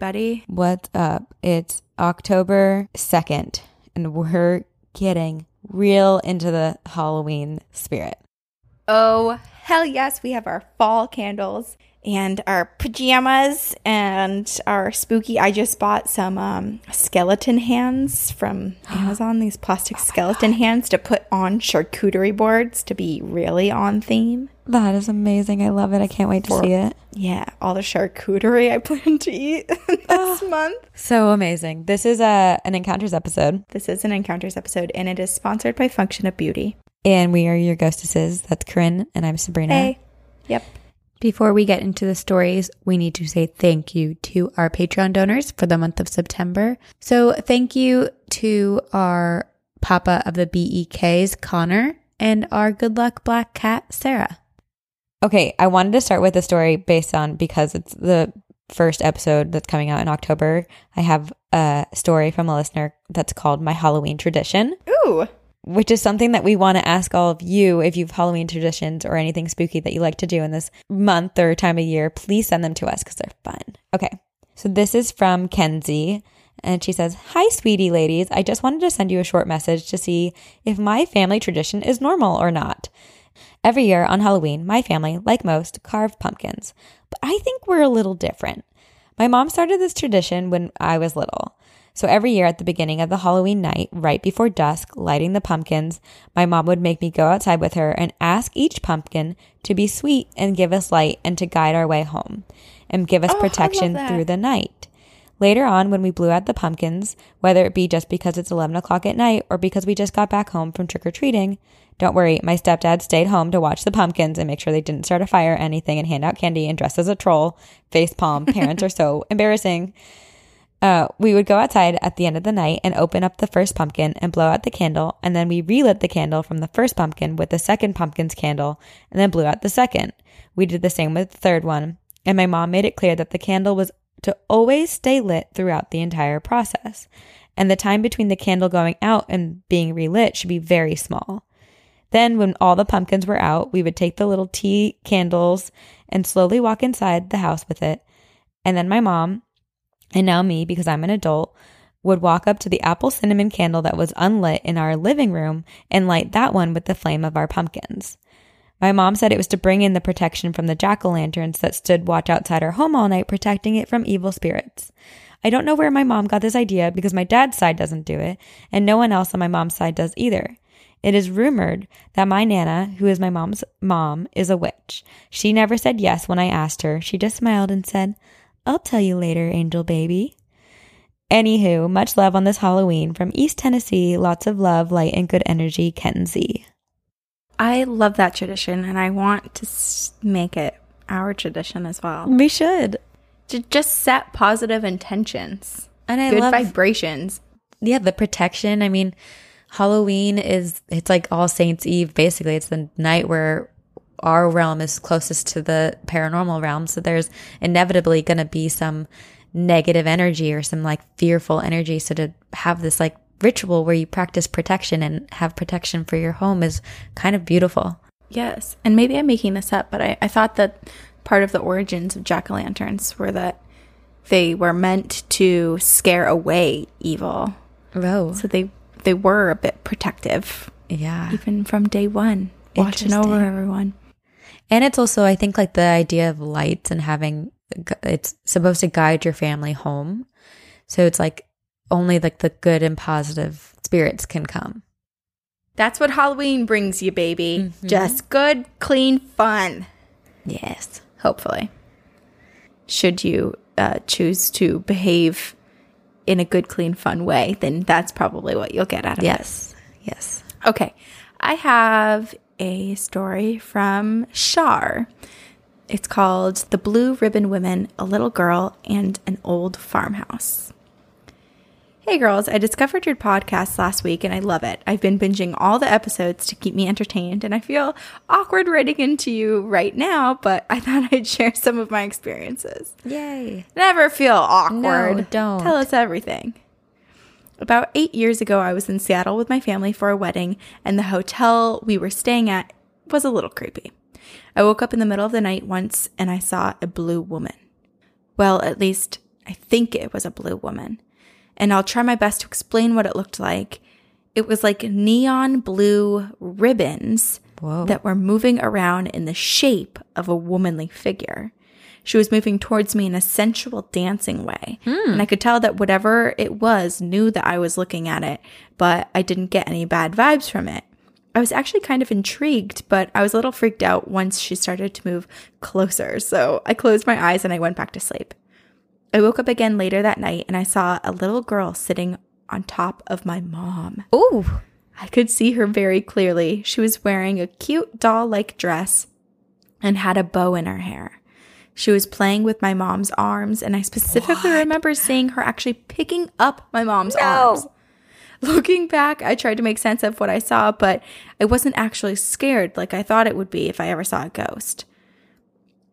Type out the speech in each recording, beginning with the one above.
everybody. What's up? It's October 2nd, and we're getting real into the Halloween spirit. Oh, hell yes. We have our fall candles and our pajamas and our spooky. I just bought some um, skeleton hands from Amazon, these plastic skeleton hands to put on charcuterie boards to be really on theme. That is amazing. I love it. I can't wait to For- see it. Yeah, all the charcuterie I plan to eat this ah, month. So amazing. This is a an encounters episode, This is an Encounters episode and it is sponsored by Function of Beauty. and we are your ghostesses. That's Corinne, and I'm Sabrina. Hey. Yep. Before we get into the stories, we need to say thank you to our Patreon donors for the month of September. So, thank you to our Papa of the BEKs, Connor, and our Good Luck Black Cat, Sarah. Okay, I wanted to start with a story based on because it's the first episode that's coming out in October. I have a story from a listener that's called My Halloween Tradition. Ooh. which is something that we want to ask all of you if you've Halloween traditions or anything spooky that you like to do in this month or time of year, please send them to us because they're fun. Okay. So this is from Kenzie. And she says, Hi, sweetie ladies. I just wanted to send you a short message to see if my family tradition is normal or not. Every year on Halloween, my family, like most, carve pumpkins. But I think we're a little different. My mom started this tradition when I was little. So every year at the beginning of the Halloween night, right before dusk, lighting the pumpkins, my mom would make me go outside with her and ask each pumpkin to be sweet and give us light and to guide our way home and give us Oh, protection through the night. Later on, when we blew out the pumpkins, whether it be just because it's 11 o'clock at night or because we just got back home from trick or treating, don't worry, my stepdad stayed home to watch the pumpkins and make sure they didn't start a fire or anything and hand out candy and dress as a troll. Face palm. Parents are so embarrassing. Uh, we would go outside at the end of the night and open up the first pumpkin and blow out the candle, and then we relit the candle from the first pumpkin with the second pumpkin's candle, and then blew out the second. We did the same with the third one, and my mom made it clear that the candle was to always stay lit throughout the entire process, and the time between the candle going out and being relit should be very small. Then, when all the pumpkins were out, we would take the little tea candles and slowly walk inside the house with it. And then my mom, and now me, because I'm an adult, would walk up to the apple cinnamon candle that was unlit in our living room and light that one with the flame of our pumpkins. My mom said it was to bring in the protection from the jack o' lanterns that stood watch outside our home all night, protecting it from evil spirits. I don't know where my mom got this idea because my dad's side doesn't do it, and no one else on my mom's side does either. It is rumored that my Nana, who is my mom's mom, is a witch. She never said yes when I asked her. She just smiled and said, I'll tell you later, angel baby. Anywho, much love on this Halloween from East Tennessee. Lots of love, light, and good energy, Kenzie. I love that tradition and I want to make it our tradition as well. We should. To just set positive intentions, And I good love vibrations. yeah, the protection. I mean, Halloween is it's like All Saints Eve. Basically, it's the night where our realm is closest to the paranormal realm. So there's inevitably going to be some negative energy or some like fearful energy. So to have this like ritual where you practice protection and have protection for your home is kind of beautiful. Yes. And maybe I'm making this up, but I, I thought that part of the origins of jack o' lanterns were that they were meant to scare away evil. Oh, So they they were a bit protective, yeah. even from day one, watching over everyone. And it's also, I think, like the idea of lights and having it's supposed to guide your family home. So it's like only like the good and positive spirits can come. That's what Halloween brings you, baby. Just good, clean fun. Yes. hopefully. Should you uh, choose to behave in a good, clean, fun way, then that's probably what you'll get out of it. Yes. Yes. Okay. I have a story from Shar. It's called The Blue Ribbon Women, A Little Girl, and an Old Farmhouse. Hey girls, I discovered your podcast last week and I love it. I've been binging all the episodes to keep me entertained and I feel awkward writing into you right now, but I thought I'd share some of my experiences. Yay. Never feel awkward. No, don't. Tell us everything. About eight years ago, I was in Seattle with my family for a wedding, and the hotel we were staying at was a little creepy. I woke up in the middle of the night once and I saw a blue woman. Well, at least I think it was a blue woman. And I'll try my best to explain what it looked like. It was like neon blue ribbons Whoa. that were moving around in the shape of a womanly figure. She was moving towards me in a sensual dancing way. Hmm. And I could tell that whatever it was knew that I was looking at it, but I didn't get any bad vibes from it. I was actually kind of intrigued, but I was a little freaked out once she started to move closer. So I closed my eyes and I went back to sleep. I woke up again later that night and I saw a little girl sitting on top of my mom. Ooh. I could see her very clearly. She was wearing a cute doll like dress and had a bow in her hair. She was playing with my mom's arms, and I specifically remember seeing her actually picking up my mom's arms. Looking back, I tried to make sense of what I saw, but I wasn't actually scared like I thought it would be if I ever saw a ghost.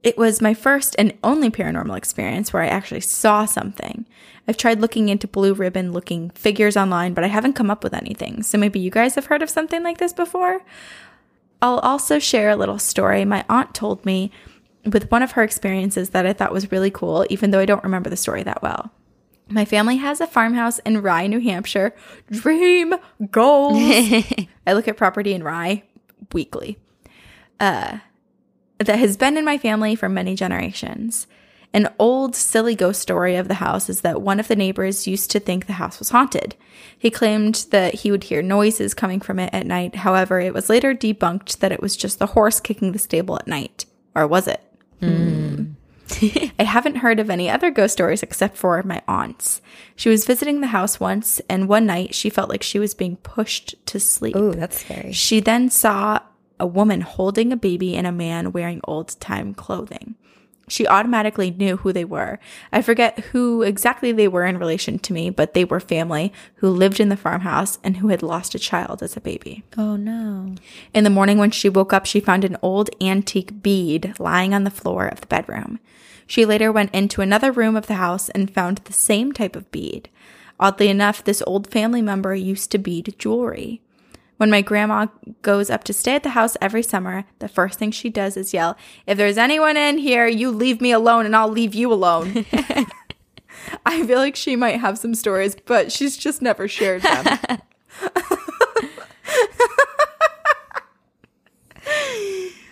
It was my first and only paranormal experience where I actually saw something. I've tried looking into blue ribbon looking figures online, but I haven't come up with anything. So maybe you guys have heard of something like this before? I'll also share a little story my aunt told me with one of her experiences that I thought was really cool, even though I don't remember the story that well. My family has a farmhouse in Rye, New Hampshire. Dream goals. I look at property in Rye weekly. Uh, that has been in my family for many generations. An old silly ghost story of the house is that one of the neighbors used to think the house was haunted. He claimed that he would hear noises coming from it at night. However, it was later debunked that it was just the horse kicking the stable at night. Or was it? Hmm. I haven't heard of any other ghost stories except for my aunt's. She was visiting the house once, and one night she felt like she was being pushed to sleep. Oh, that's scary. She then saw a woman holding a baby and a man wearing old time clothing. She automatically knew who they were. I forget who exactly they were in relation to me, but they were family who lived in the farmhouse and who had lost a child as a baby. Oh no. In the morning, when she woke up, she found an old antique bead lying on the floor of the bedroom. She later went into another room of the house and found the same type of bead. Oddly enough, this old family member used to bead jewelry. When my grandma goes up to stay at the house every summer, the first thing she does is yell, If there's anyone in here, you leave me alone and I'll leave you alone. I feel like she might have some stories, but she's just never shared them.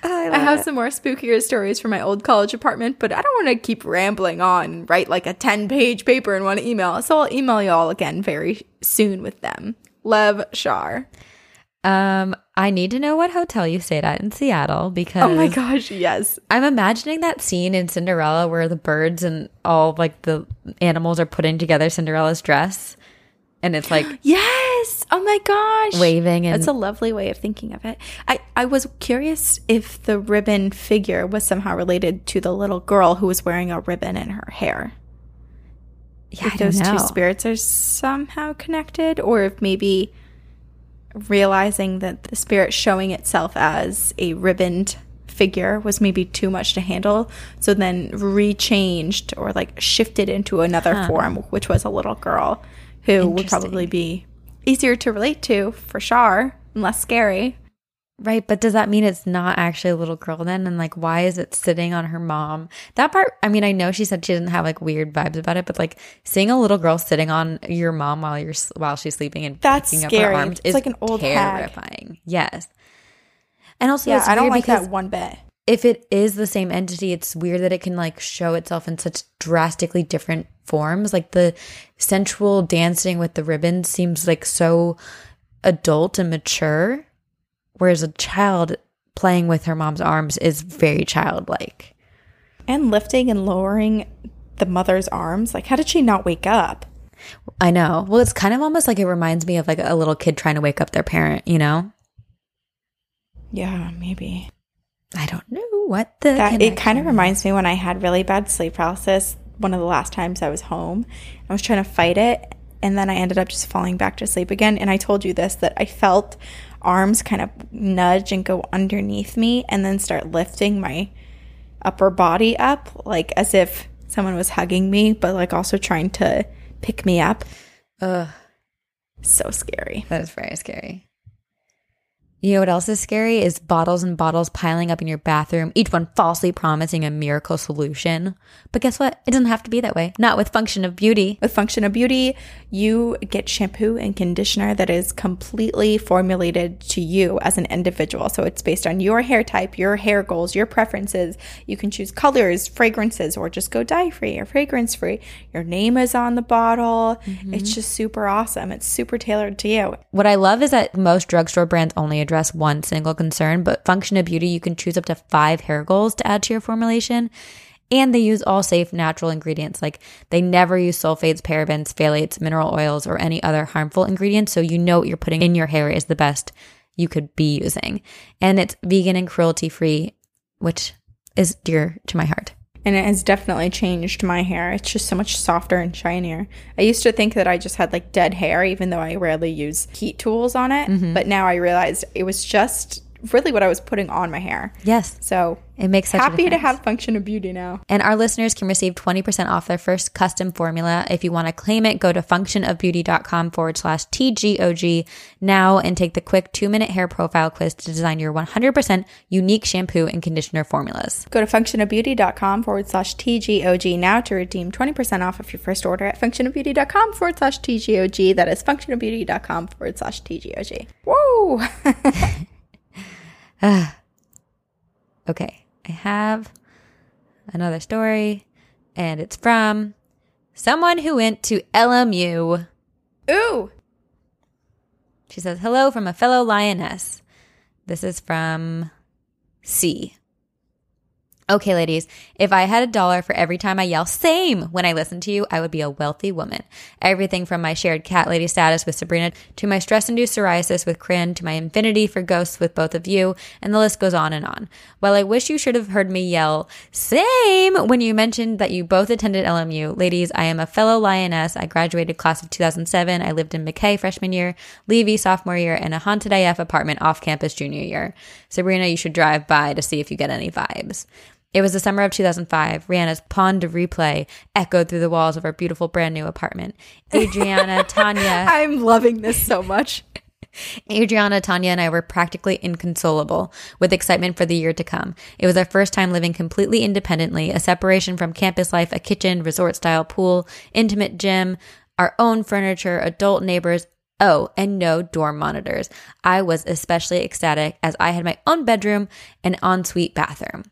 I have some more spookier stories from my old college apartment, but I don't want to keep rambling on and write like a 10 page paper in one email. So I'll email you all again very soon with them. Love, Shar. Um, I need to know what hotel you stayed at in Seattle because Oh my gosh, yes. I'm imagining that scene in Cinderella where the birds and all like the animals are putting together Cinderella's dress, and it's like Yes. Oh my gosh. waving and That's a lovely way of thinking of it. I, I was curious if the ribbon figure was somehow related to the little girl who was wearing a ribbon in her hair. yeah, I if those know. two spirits are somehow connected, or if maybe realizing that the spirit showing itself as a ribboned figure was maybe too much to handle, so then rechanged or like shifted into another form, which was a little girl who would probably be easier to relate to for sure and less scary. Right, but does that mean it's not actually a little girl then? And like, why is it sitting on her mom? That part, I mean, I know she said she didn't have like weird vibes about it, but like seeing a little girl sitting on your mom while you're while she's sleeping and That's picking scary. up her arms It's is like an old hag. terrifying. Yes, and also Yeah, I don't like that one bit. if it is the same entity, it's weird that it can like show itself in such drastically different forms. Like the sensual dancing with the ribbon seems like so adult and mature, whereas a child playing with her mom's arms is very childlike. And lifting and lowering the mother's arms. Like, how did she not wake up? I know. Well, it's kind of almost like it reminds me of like a little kid trying to wake up their parent, you know? Yeah, maybe. I don't know what the That it kind of reminds me when I had really bad sleep paralysis. One of the last times I was home, I was trying to fight it, and then I ended up just falling back to sleep again. And I told you this that I felt arms kind of nudge and go underneath me, and then start lifting my upper body up, like as if someone was hugging me, but like also trying to pick me up. Ugh, So scary. that is very scary. You know what else is scary is bottles and bottles piling up in your bathroom, each one falsely promising a miracle solution. But guess what? It doesn't have to be that way. Not with Function of Beauty. With Function of Beauty, you get shampoo and conditioner that is completely formulated to you as an individual. So it's based on your hair type, your hair goals, your preferences. You can choose colors, fragrances, or just go dye free or fragrance free. Your name is on the bottle. Mm-hmm. It's just super awesome. It's super tailored to you. What I love is that most drugstore brands only address one single concern, but Function of Beauty, you can choose up to five hair goals to add to your formulation. And they use all safe natural ingredients. Like they never use sulfates, parabens, phthalates, mineral oils, or any other harmful ingredients. So you know what you're putting in your hair is the best you could be using. And it's vegan and cruelty free, which is dear to my heart. And it has definitely changed my hair. It's just so much softer and shinier. I used to think that I just had like dead hair, even though I rarely use heat tools on it. Mm-hmm. But now I realized it was just really what I was putting on my hair. Yes. So It makes such a happy to have Function of Beauty now. And our listeners can receive 20% off their first custom formula. If you want to claim it, go to functionofbeauty.com forward slash TGOG now and take the quick two minute hair profile quiz to design your 100% unique shampoo and conditioner formulas. Go to functionofbeauty.com forward slash TGOG now to redeem 20% off of your first order at functionofbeauty.com forward slash TGOG. That is functionofbeauty.com forward slash TGOG. Woo! Okay, I have another story, and it's from someone who went to LMU. Ooh! She says, Hello from a fellow lioness. This is from C. Okay, ladies, if I had a dollar for every time I yell same when I listen to you, I would be a wealthy woman. Everything from my shared cat lady status with Sabrina to my stress induced psoriasis with Corinne to my infinity for ghosts with both of you, and the list goes on and on. While I wish you should have heard me yell same when you mentioned that you both attended LMU, ladies, I am a fellow lioness. I graduated class of 2007. I lived in McKay freshman year, Levy sophomore year, and a haunted IF apartment off campus junior year. Sabrina, you should drive by to see if you get any vibes. It was the summer of 2005. Rihanna's Pon de Replay echoed through the walls of our beautiful brand new apartment. Adriana, Tanya, I'm loving this so much. Adriana, Tanya, and I were practically inconsolable with excitement for the year to come. It was our first time living completely independently, a separation from campus life, a kitchen, resort style pool, intimate gym, our own furniture, adult neighbors. Oh, and no dorm monitors. I was especially ecstatic as I had my own bedroom and ensuite bathroom.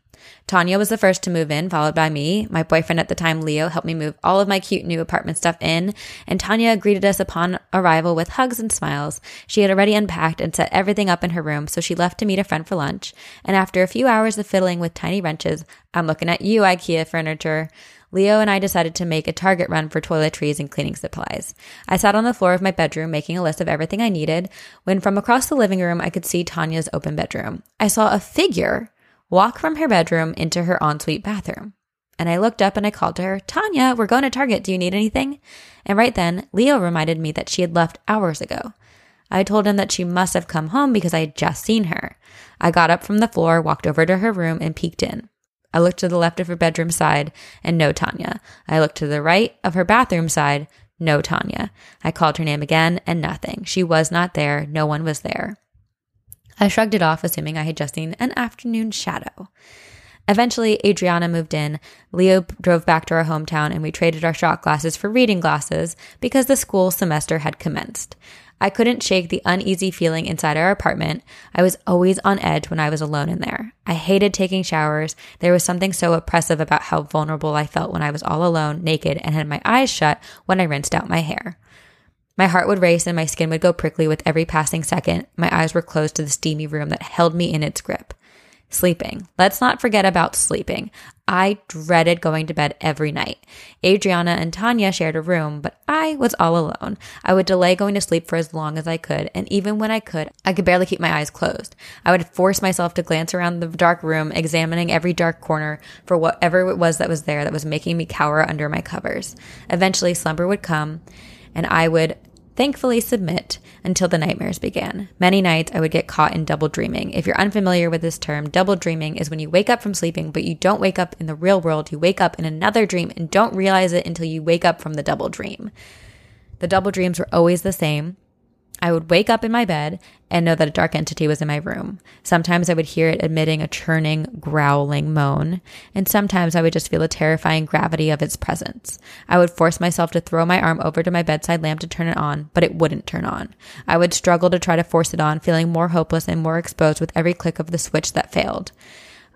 Tanya was the first to move in, followed by me. My boyfriend at the time, Leo, helped me move all of my cute new apartment stuff in, and Tanya greeted us upon arrival with hugs and smiles. She had already unpacked and set everything up in her room, so she left to meet a friend for lunch. And after a few hours of fiddling with tiny wrenches, I'm looking at you, IKEA furniture. Leo and I decided to make a Target run for toiletries and cleaning supplies. I sat on the floor of my bedroom making a list of everything I needed when from across the living room I could see Tanya's open bedroom. I saw a figure walk from her bedroom into her ensuite bathroom. And I looked up and I called to her, Tanya, we're going to Target. Do you need anything? And right then, Leo reminded me that she had left hours ago. I told him that she must have come home because I had just seen her. I got up from the floor, walked over to her room, and peeked in. I looked to the left of her bedroom side and no Tanya. I looked to the right of her bathroom side, no Tanya. I called her name again and nothing. She was not there. No one was there. I shrugged it off, assuming I had just seen an afternoon shadow. Eventually, Adriana moved in. Leo drove back to our hometown and we traded our shot glasses for reading glasses because the school semester had commenced. I couldn't shake the uneasy feeling inside our apartment. I was always on edge when I was alone in there. I hated taking showers. There was something so oppressive about how vulnerable I felt when I was all alone, naked, and had my eyes shut when I rinsed out my hair. My heart would race and my skin would go prickly with every passing second. My eyes were closed to the steamy room that held me in its grip. Sleeping. Let's not forget about sleeping. I dreaded going to bed every night. Adriana and Tanya shared a room, but I was all alone. I would delay going to sleep for as long as I could, and even when I could, I could barely keep my eyes closed. I would force myself to glance around the dark room, examining every dark corner for whatever it was that was there that was making me cower under my covers. Eventually, slumber would come, and I would thankfully submit until the nightmares began. Many nights I would get caught in double dreaming. If you're unfamiliar with this term, double dreaming is when you wake up from sleeping, but you don't wake up in the real world. You wake up in another dream and don't realize it until you wake up from the double dream. The double dreams were always the same. I would wake up in my bed and know that a dark entity was in my room. Sometimes I would hear it emitting a churning, growling moan, and sometimes I would just feel the terrifying gravity of its presence. I would force myself to throw my arm over to my bedside lamp to turn it on, but it wouldn't turn on. I would struggle to try to force it on, feeling more hopeless and more exposed with every click of the switch that failed.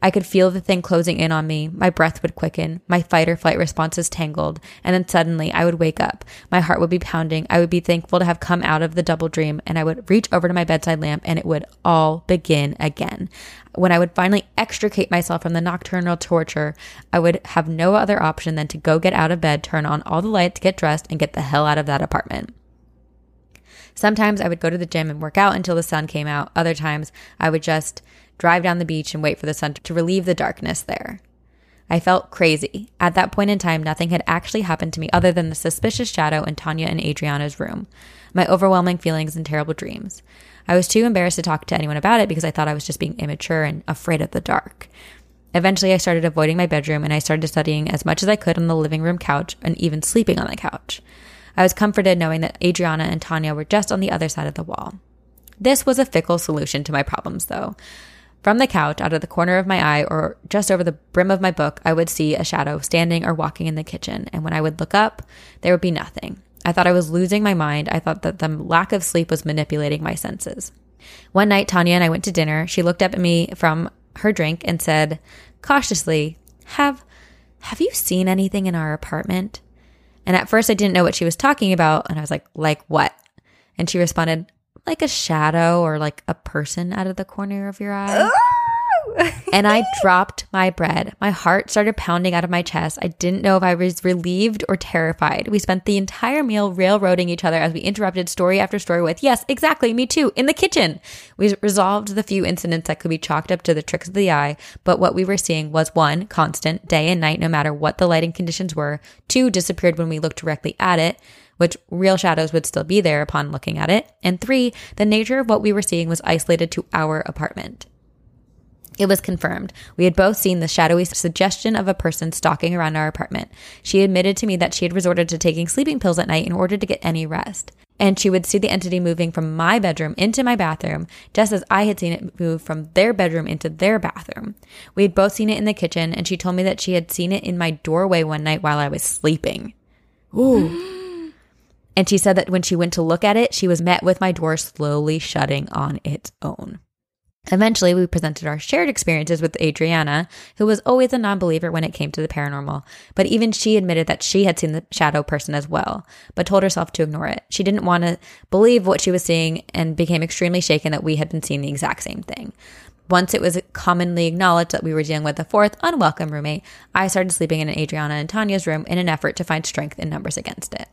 I could feel the thing closing in on me. My breath would quicken. My fight or flight responses tangled. And then suddenly I would wake up. My heart would be pounding. I would be thankful to have come out of the double dream and I would reach over to my bedside lamp and it would all begin again. When I would finally extricate myself from the nocturnal torture, I would have no other option than to go get out of bed, turn on all the lights, get dressed, and get the hell out of that apartment. Sometimes I would go to the gym and work out until the sun came out. Other times I would just drive down the beach and wait for the sun to relieve the darkness there. I felt crazy. At that point in time, nothing had actually happened to me other than the suspicious shadow in Tanya and Adriana's room, my overwhelming feelings and terrible dreams. I was too embarrassed to talk to anyone about it because I thought I was just being immature and afraid of the dark. Eventually, I started avoiding my bedroom and I started studying as much as I could on the living room couch and even sleeping on the couch. I was comforted knowing that Adriana and Tanya were just on the other side of the wall. This was a fickle solution to my problems, though. From the couch, out of the corner of my eye, or just over the brim of my book, I would see a shadow standing or walking in the kitchen. And when I would look up, there would be nothing. I thought I was losing my mind. I thought that the lack of sleep was manipulating my senses. One night, Tanya and I went to dinner. She looked up at me from her drink and said, cautiously, Have, have you seen anything in our apartment? And at first, I didn't know what she was talking about. And I was like, Like what? And she responded, like a shadow or like a person out of the corner of your eye. Oh! and I dropped my bread. My heart started pounding out of my chest. I didn't know if I was relieved or terrified. We spent the entire meal railroading each other as we interrupted story after story with, Yes, exactly, me too, in the kitchen. We resolved the few incidents that could be chalked up to the tricks of the eye, but what we were seeing was one, constant, day and night, no matter what the lighting conditions were, two, disappeared when we looked directly at it which real shadows would still be there upon looking at it. And three, the nature of what we were seeing was isolated to our apartment. It was confirmed. We had both seen the shadowy suggestion of a person stalking around our apartment. She admitted to me that she had resorted to taking sleeping pills at night in order to get any rest. And she would see the entity moving from my bedroom into my bathroom, just as I had seen it move from their bedroom into their bathroom. We had both seen it in the kitchen, and she told me that she had seen it in my doorway one night while I was sleeping. Ooh. And she said that when she went to look at it, she was met with my door slowly shutting on its own. Eventually, we presented our shared experiences with Adriana, who was always a non believer when it came to the paranormal. But even she admitted that she had seen the shadow person as well, but told herself to ignore it. She didn't want to believe what she was seeing and became extremely shaken that we had been seeing the exact same thing. Once it was commonly acknowledged that we were dealing with a fourth unwelcome roommate, I started sleeping in Adriana and Tanya's room in an effort to find strength in numbers against it.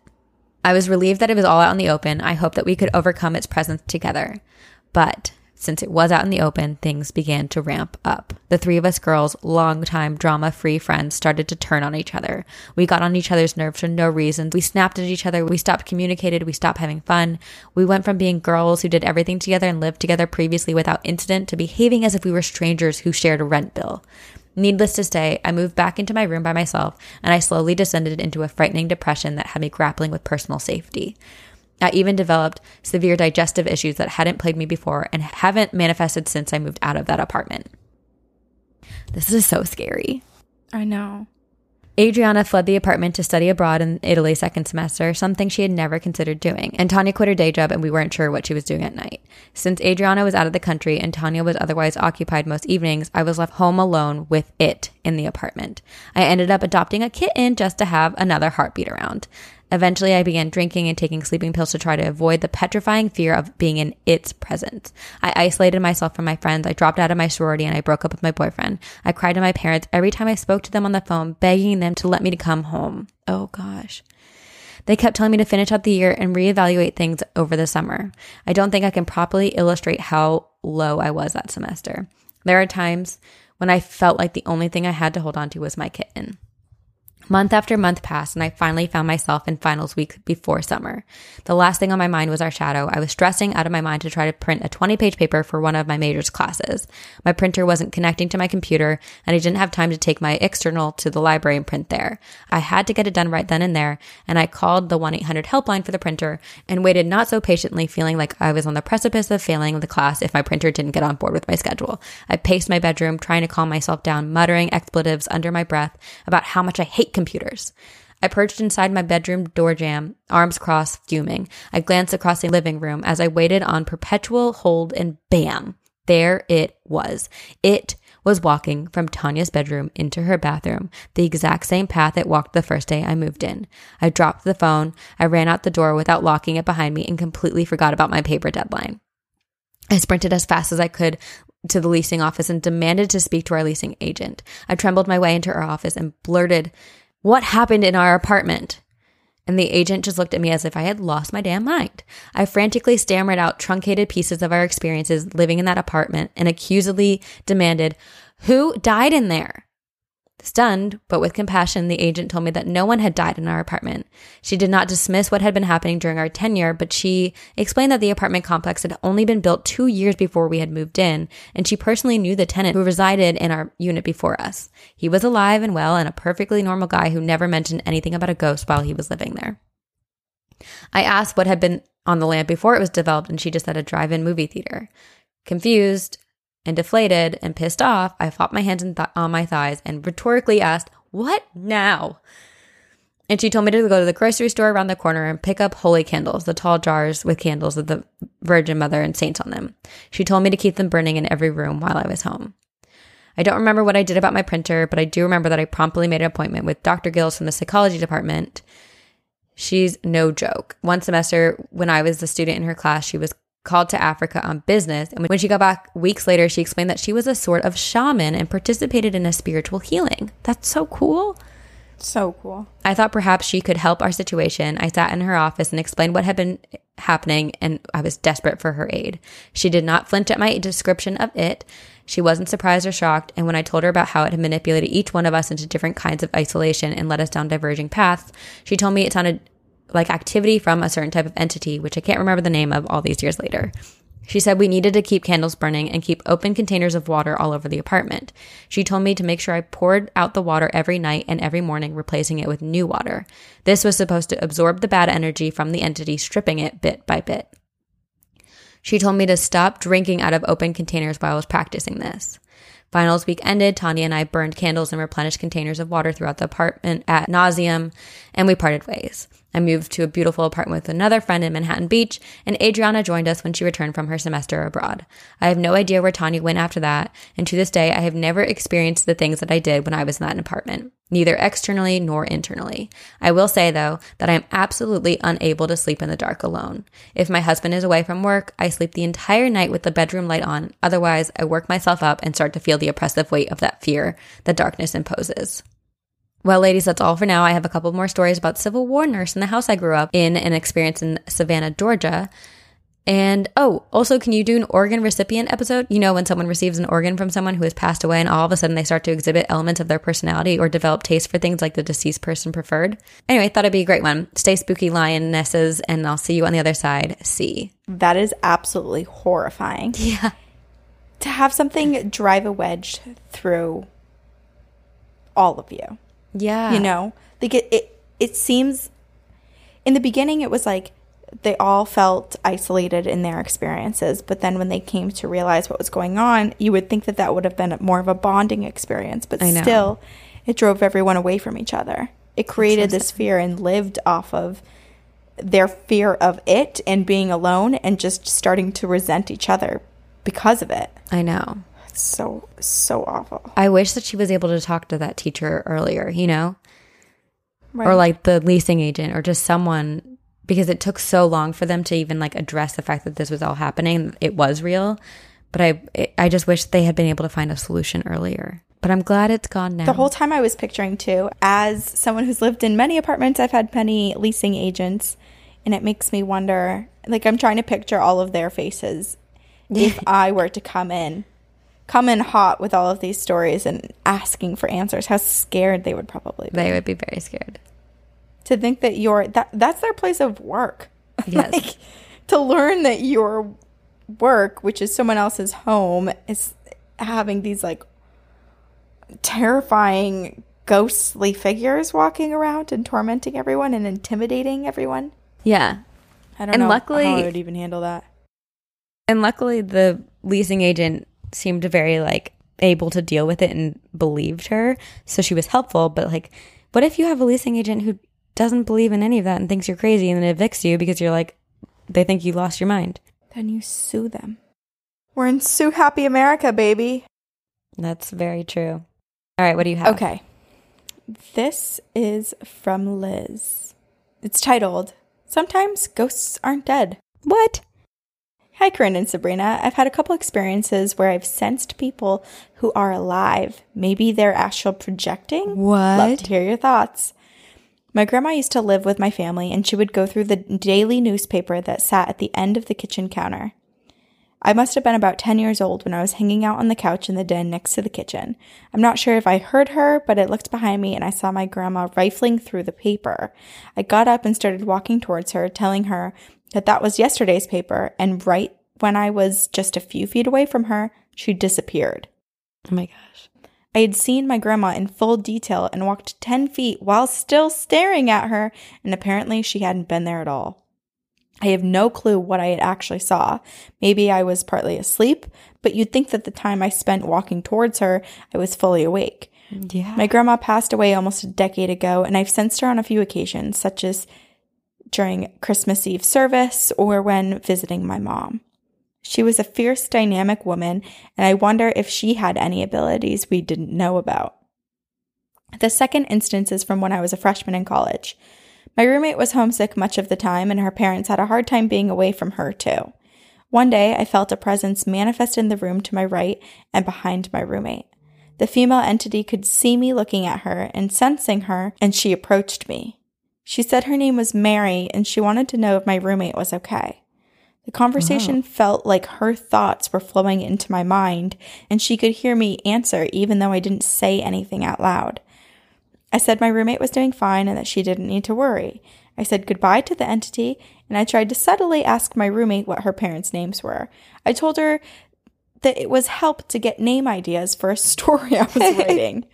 I was relieved that it was all out in the open. I hoped that we could overcome its presence together. But since it was out in the open, things began to ramp up. The three of us girls, longtime drama free friends, started to turn on each other. We got on each other's nerves for no reason. We snapped at each other. We stopped communicated. We stopped having fun. We went from being girls who did everything together and lived together previously without incident to behaving as if we were strangers who shared a rent bill. Needless to say, I moved back into my room by myself and I slowly descended into a frightening depression that had me grappling with personal safety. I even developed severe digestive issues that hadn't plagued me before and haven't manifested since I moved out of that apartment. This is so scary. I know. Adriana fled the apartment to study abroad in Italy second semester, something she had never considered doing. And Tanya quit her day job and we weren't sure what she was doing at night. Since Adriana was out of the country and Tanya was otherwise occupied most evenings, I was left home alone with it in the apartment. I ended up adopting a kitten just to have another heartbeat around. Eventually, I began drinking and taking sleeping pills to try to avoid the petrifying fear of being in its presence. I isolated myself from my friends. I dropped out of my sorority and I broke up with my boyfriend. I cried to my parents every time I spoke to them on the phone, begging them to let me to come home. Oh gosh. They kept telling me to finish out the year and reevaluate things over the summer. I don't think I can properly illustrate how low I was that semester. There are times when I felt like the only thing I had to hold on to was my kitten. Month after month passed, and I finally found myself in finals week before summer. The last thing on my mind was our shadow. I was stressing out of my mind to try to print a 20 page paper for one of my major's classes. My printer wasn't connecting to my computer, and I didn't have time to take my external to the library and print there. I had to get it done right then and there, and I called the 1 800 helpline for the printer and waited not so patiently, feeling like I was on the precipice of failing the class if my printer didn't get on board with my schedule. I paced my bedroom, trying to calm myself down, muttering expletives under my breath about how much I hate computers. I perched inside my bedroom door jamb, arms crossed, fuming. I glanced across the living room as I waited on perpetual hold, and bam, there it was. It was walking from Tanya's bedroom into her bathroom, the exact same path it walked the first day I moved in. I dropped the phone, I ran out the door without locking it behind me, and completely forgot about my paper deadline. I sprinted as fast as I could to the leasing office and demanded to speak to our leasing agent. I trembled my way into her office and blurted, What happened in our apartment? And the agent just looked at me as if I had lost my damn mind. I frantically stammered out truncated pieces of our experiences living in that apartment and accusedly demanded, Who died in there? Stunned, but with compassion, the agent told me that no one had died in our apartment. She did not dismiss what had been happening during our tenure, but she explained that the apartment complex had only been built two years before we had moved in, and she personally knew the tenant who resided in our unit before us. He was alive and well and a perfectly normal guy who never mentioned anything about a ghost while he was living there. I asked what had been on the land before it was developed, and she just said a drive in movie theater. Confused, and deflated and pissed off, I flopped my hands th- on my thighs and rhetorically asked, What now? And she told me to go to the grocery store around the corner and pick up holy candles, the tall jars with candles of the Virgin Mother and saints on them. She told me to keep them burning in every room while I was home. I don't remember what I did about my printer, but I do remember that I promptly made an appointment with Dr. Gills from the psychology department. She's no joke. One semester, when I was a student in her class, she was called to Africa on business. And when she got back weeks later, she explained that she was a sort of shaman and participated in a spiritual healing. That's so cool. So cool. I thought perhaps she could help our situation. I sat in her office and explained what had been happening, and I was desperate for her aid. She did not flinch at my description of it. She wasn't surprised or shocked. And when I told her about how it had manipulated each one of us into different kinds of isolation and led us down diverging paths, she told me it sounded like activity from a certain type of entity, which I can't remember the name of all these years later. She said we needed to keep candles burning and keep open containers of water all over the apartment. She told me to make sure I poured out the water every night and every morning, replacing it with new water. This was supposed to absorb the bad energy from the entity, stripping it bit by bit. She told me to stop drinking out of open containers while I was practicing this. Finals week ended. Tanya and I burned candles and replenished containers of water throughout the apartment at nauseum, and we parted ways. I moved to a beautiful apartment with another friend in Manhattan Beach, and Adriana joined us when she returned from her semester abroad. I have no idea where Tanya went after that, and to this day, I have never experienced the things that I did when I was in that apartment, neither externally nor internally. I will say, though, that I am absolutely unable to sleep in the dark alone. If my husband is away from work, I sleep the entire night with the bedroom light on. Otherwise, I work myself up and start to feel the oppressive weight of that fear that darkness imposes. Well, ladies, that's all for now. I have a couple more stories about Civil War nurse in the house I grew up in and experience in Savannah, Georgia. And oh, also, can you do an organ recipient episode? You know, when someone receives an organ from someone who has passed away and all of a sudden they start to exhibit elements of their personality or develop taste for things like the deceased person preferred. Anyway, thought it'd be a great one. Stay spooky, lionesses, and I'll see you on the other side. See. That is absolutely horrifying. Yeah. To have something drive a wedge through all of you. Yeah. You know? Like it, it it seems in the beginning it was like they all felt isolated in their experiences, but then when they came to realize what was going on, you would think that that would have been more of a bonding experience, but still it drove everyone away from each other. It created so this fear and lived off of their fear of it and being alone and just starting to resent each other because of it. I know. So so awful. I wish that she was able to talk to that teacher earlier, you know? Right. Or like the leasing agent or just someone because it took so long for them to even like address the fact that this was all happening. It was real, but I I just wish they had been able to find a solution earlier. But I'm glad it's gone now. The whole time I was picturing too, as someone who's lived in many apartments, I've had many leasing agents, and it makes me wonder. Like I'm trying to picture all of their faces if I were to come in come in hot with all of these stories and asking for answers. How scared they would probably be. They would be very scared. to think that you're that that's their place of work. Yes. like, to learn that your work, which is someone else's home, is having these like terrifying ghostly figures walking around and tormenting everyone and intimidating everyone. Yeah. I don't And know luckily- how I would even handle that. And luckily, the leasing agent seemed very like able to deal with it and believed her. So she was helpful. But like, what if you have a leasing agent who doesn't believe in any of that and thinks you're crazy and then evicts you because you're like, they think you lost your mind? Then you sue them. We're in Sue Happy America, baby. That's very true. All right, what do you have? Okay. This is from Liz. It's titled, Sometimes Ghosts Aren't Dead. What? Hi, Corinne and Sabrina. I've had a couple experiences where I've sensed people who are alive. Maybe they're astral projecting. What? Love to hear your thoughts. My grandma used to live with my family, and she would go through the daily newspaper that sat at the end of the kitchen counter. I must have been about 10 years old when I was hanging out on the couch in the den next to the kitchen. I'm not sure if I heard her, but I looked behind me and I saw my grandma rifling through the paper. I got up and started walking towards her, telling her that that was yesterday's paper, and right when I was just a few feet away from her, she disappeared. Oh my gosh. I had seen my grandma in full detail and walked 10 feet while still staring at her, and apparently she hadn't been there at all. I have no clue what I actually saw. Maybe I was partly asleep, but you'd think that the time I spent walking towards her, I was fully awake. Yeah. My grandma passed away almost a decade ago, and I've sensed her on a few occasions, such as during Christmas Eve service or when visiting my mom. She was a fierce, dynamic woman, and I wonder if she had any abilities we didn't know about. The second instance is from when I was a freshman in college. My roommate was homesick much of the time, and her parents had a hard time being away from her, too. One day, I felt a presence manifest in the room to my right and behind my roommate. The female entity could see me looking at her and sensing her, and she approached me. She said her name was Mary, and she wanted to know if my roommate was okay. The conversation oh. felt like her thoughts were flowing into my mind, and she could hear me answer even though I didn't say anything out loud. I said my roommate was doing fine and that she didn't need to worry. I said goodbye to the entity, and I tried to subtly ask my roommate what her parents' names were. I told her that it was help to get name ideas for a story I was writing.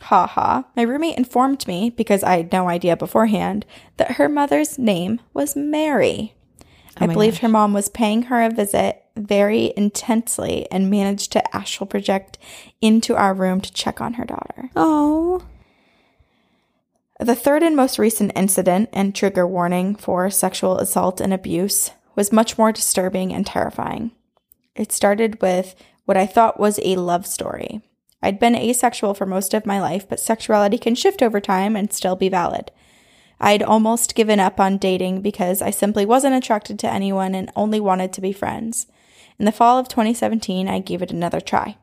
ha ha. My roommate informed me, because I had no idea beforehand, that her mother's name was Mary. Oh I my believed her mom was paying her a visit very intensely and managed to astral project into our room to check on her daughter. Oh. The third and most recent incident and trigger warning for sexual assault and abuse was much more disturbing and terrifying. It started with what I thought was a love story. I'd been asexual for most of my life, but sexuality can shift over time and still be valid. I'd almost given up on dating because I simply wasn't attracted to anyone and only wanted to be friends. In the fall of 2017, I gave it another try.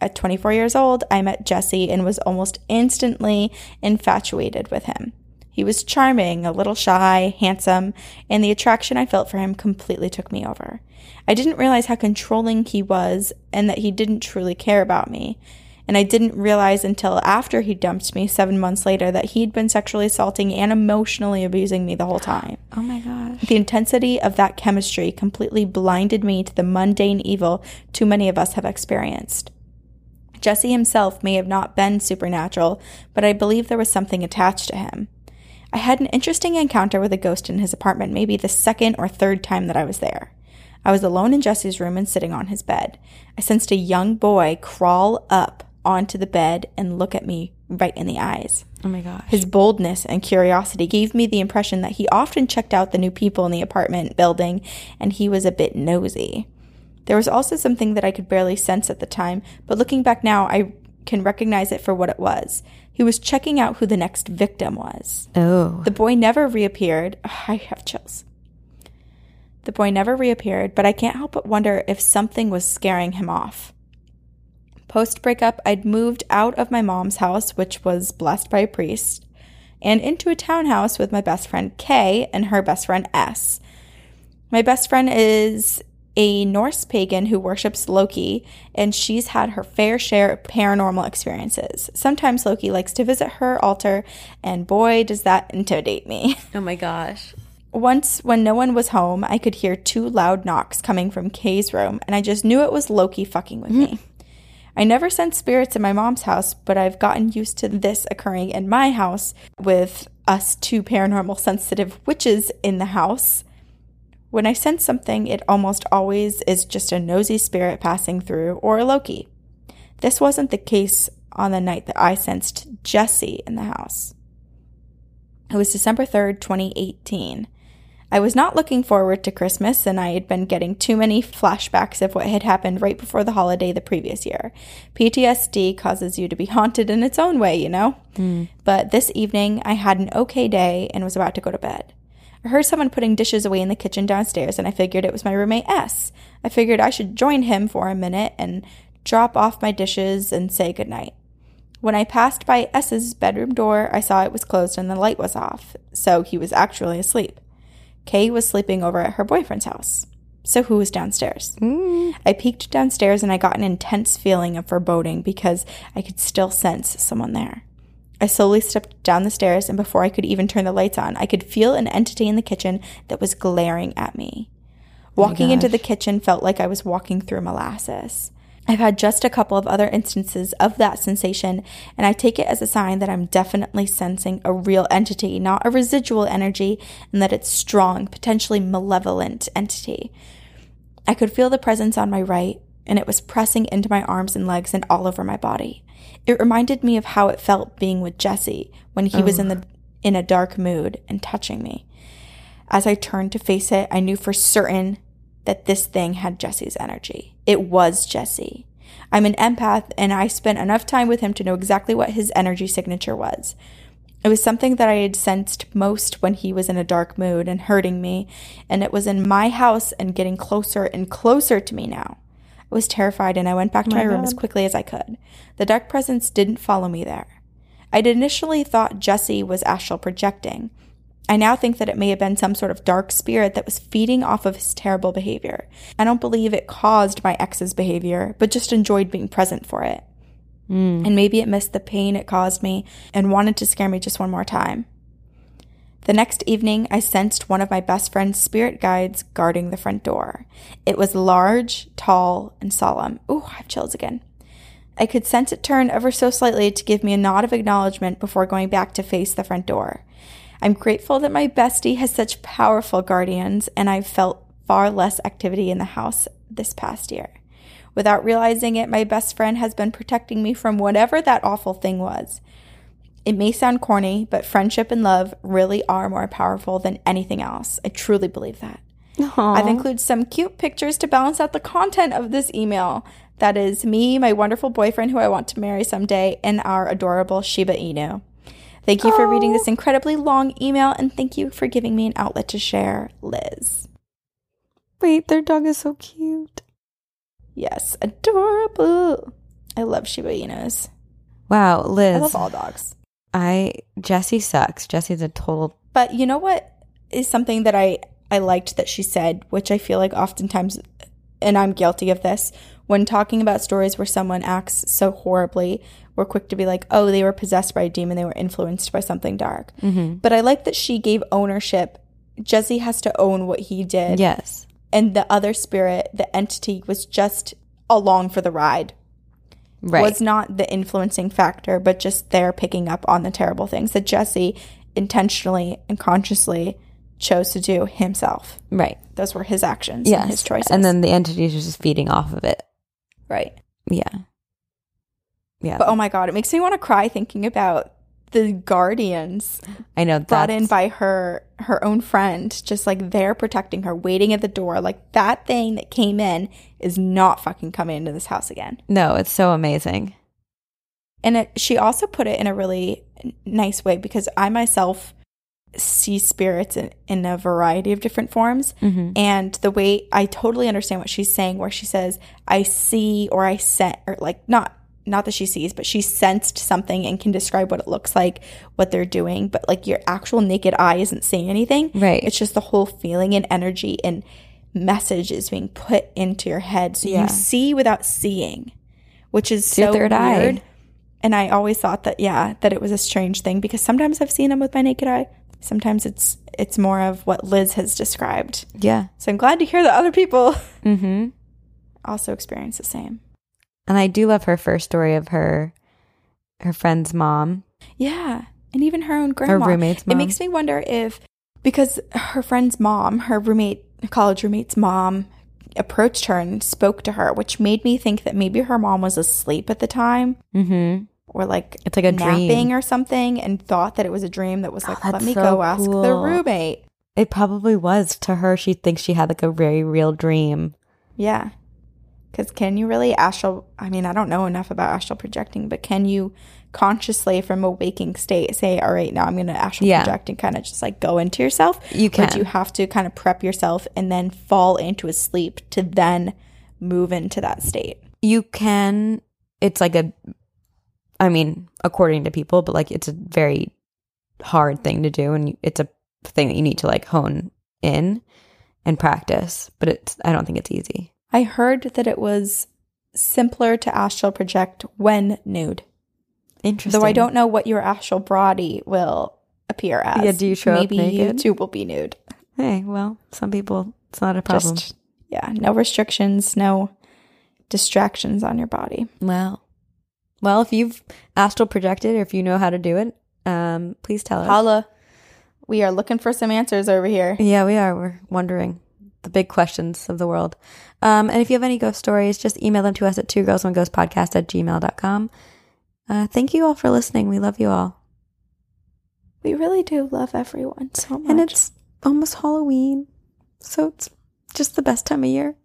At 24 years old, I met Jesse and was almost instantly infatuated with him. He was charming, a little shy, handsome, and the attraction I felt for him completely took me over. I didn't realize how controlling he was and that he didn't truly care about me. And I didn't realize until after he dumped me seven months later that he'd been sexually assaulting and emotionally abusing me the whole time. Oh my gosh. The intensity of that chemistry completely blinded me to the mundane evil too many of us have experienced. Jesse himself may have not been supernatural, but I believe there was something attached to him. I had an interesting encounter with a ghost in his apartment, maybe the second or third time that I was there. I was alone in Jesse's room and sitting on his bed. I sensed a young boy crawl up onto the bed and look at me right in the eyes. Oh my gosh. His boldness and curiosity gave me the impression that he often checked out the new people in the apartment building and he was a bit nosy. There was also something that I could barely sense at the time, but looking back now, I can recognize it for what it was. He was checking out who the next victim was. oh. The boy never reappeared. I have chills. The boy never reappeared, but I can't help but wonder if something was scaring him off. Post breakup, I'd moved out of my mom's house, which was blessed by a priest, and into a townhouse with my best friend Kay and her best friend S. My best friend is a Norse pagan who worships Loki, and she's had her fair share of paranormal experiences. Sometimes Loki likes to visit her altar, and boy, does that intimidate me. Oh my gosh. Once, when no one was home, I could hear two loud knocks coming from Kay's room, and I just knew it was Loki fucking with me. I never sent spirits in my mom's house, but I've gotten used to this occurring in my house with us two paranormal sensitive witches in the house. When I sense something, it almost always is just a nosy spirit passing through or a Loki. This wasn't the case on the night that I sensed Jesse in the house. It was December 3rd, 2018. I was not looking forward to Christmas, and I had been getting too many flashbacks of what had happened right before the holiday the previous year. PTSD causes you to be haunted in its own way, you know? Hmm. But this evening, I had an okay day and was about to go to bed. I heard someone putting dishes away in the kitchen downstairs, and I figured it was my roommate S. I figured I should join him for a minute and drop off my dishes and say goodnight. When I passed by S's bedroom door, I saw it was closed and the light was off, so he was actually asleep. Kay was sleeping over at her boyfriend's house. So who was downstairs? Hmm. I peeked downstairs and I got an intense feeling of foreboding because I could still sense someone there. I slowly stepped down the stairs, and before I could even turn the lights on, I could feel an entity in the kitchen that was glaring at me. Oh walking into the kitchen felt like I was walking through molasses. I've had just a couple of other instances of that sensation, and I take it as a sign that I'm definitely sensing a real entity, not a residual energy, and that it's strong, potentially malevolent entity. I could feel the presence on my right, and it was pressing into my arms and legs and all over my body. It reminded me of how it felt being with Jesse when he was in the in a dark mood and touching me. As I turned to face it, I knew for certain that this thing had Jesse's energy. It was Jesse. I'm an empath and I spent enough time with him to know exactly what his energy signature was. It was something that I had sensed most when he was in a dark mood and hurting me, and it was in my house and getting closer and closer to me now. Was terrified and I went back to oh my, room as quickly as I could. The dark presence didn't follow me there. I'd initially thought Jesse was astral projecting. I now think that it may have been some sort of dark spirit that was feeding off of his terrible behavior. I don't believe it caused my ex's behavior, but just enjoyed being present for it. Hmm. And maybe it missed the pain it caused me and wanted to scare me just one more time. The next evening, I sensed one of my best friend's spirit guides guarding the front door. It was large, tall, and solemn. Ooh, I have chills again. I could sense it turn ever so slightly to give me a nod of acknowledgement before going back to face the front door. I'm grateful that my bestie has such powerful guardians, and I've felt far less activity in the house this past year. Without realizing it, my best friend has been protecting me from whatever that awful thing was. It may sound corny, but friendship and love really are more powerful than anything else. I truly believe that. I've included some cute pictures to balance out the content of this email. That is me, my wonderful boyfriend who I want to marry someday, and our adorable Shiba Inu. Thank you for reading this incredibly long email, and thank you for giving me an outlet to share, Liz. Wait, their dog is so cute. Yes, adorable. I love Shiba Inus. Wow, Liz. I love all dogs. I Jesse sucks. Jesse's a total But you know what is something that I I liked that she said, which I feel like oftentimes and I'm guilty of this, when talking about stories where someone acts so horribly, we're quick to be like, "Oh, they were possessed by a demon, they were influenced by something dark." Mm-hmm. But I like that she gave ownership. Jesse has to own what he did. yes. And the other spirit, the entity was just along for the ride. Right. was not the influencing factor, but just there picking up on the terrible things that Jesse intentionally and consciously chose to do himself. right. Those were his actions Yes. and his choices. And then the entities are just feeding off of it. right. Yeah. Yeah. But oh my god, it makes me want to cry thinking about the guardians I know brought in by her her own friend, just like they're protecting her, waiting at the door. Like that thing that came in is not fucking coming into this house again. No, it's so amazing. And it, she also put it in a really nice way because I myself see spirits in, in a variety of different forms. Mm-hmm. And the way I totally understand what she's saying, where she says, I see or I sense, or like not. Not that she sees, but she sensed something and can describe what it looks like, what they're doing. But like your actual naked eye isn't seeing anything. Right. It's just the whole feeling and energy and message is being put into your head. So Yeah. you see without seeing, which is your so third eye. weird. And I always thought that yeah, that it was a strange thing because sometimes I've seen them with my naked eye. Sometimes it's it's more of what Liz has described. Yeah. So I'm glad to hear that other people Mm-hmm. also experience the same. And I do love her first story of her her friend's mom. Yeah. And even her own grandma. Her roommate's It makes me wonder if, because her friend's mom, her roommate, college roommate's mom, approached her and spoke to her, which made me think that maybe her mom was asleep at the time Mm-hmm. or like It's like a napping dream. or something and thought that it was a dream that was Oh, like, let me so go ask the roommate. It probably was to her. She thinks she had like a very real dream. Yeah. Because can you really astral? I mean, I don't know enough about astral projecting, but can you consciously, from a waking state, say, "All right, now I'm going to astral Yeah. project," and kind of just like go into yourself? You can. do you have to kind of prep yourself and then fall into a sleep to then move into that state? You can. It's like a. I mean, according to people, but like it's a very hard thing to do, and it's a thing that you need to like hone in and practice. But it's. I don't think it's easy. I heard that it was simpler to astral project when nude, Interesting. though I don't know what your astral body will appear as. Yeah, do you show up Maybe you too will be nude. Hey, well, some people it's not a problem. Just yeah, no restrictions, no distractions on your body. Well, well, if you've astral projected or if you know how to do it, um, please tell us. Holla. We are looking for some answers over here. Yeah, we are. We're wondering the big questions of the world. Um, and if you have any ghost stories, just email them to us at two girls one ghost podcast at gmail.com. Uh, thank you all for listening. We love you all. We really do love everyone so much. And it's almost Halloween. So it's just the best time of year.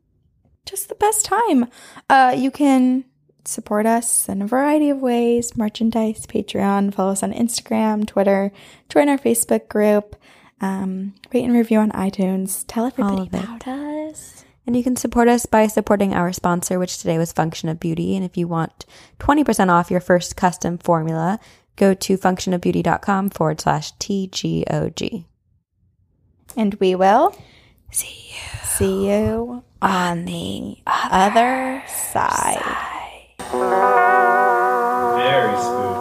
just the best time. Uh, you can support us in a variety of ways merchandise, Patreon, follow us on Instagram, Twitter, join our Facebook group, um, rate and review on iTunes. Tell everybody about it. us. And you can support us by supporting our sponsor, which today was Function of Beauty. And if you want 20% off your first custom formula, go to functionofbeauty.com forward slash TGOG. And we will see you, see you on the other, other side. side. Very spooky.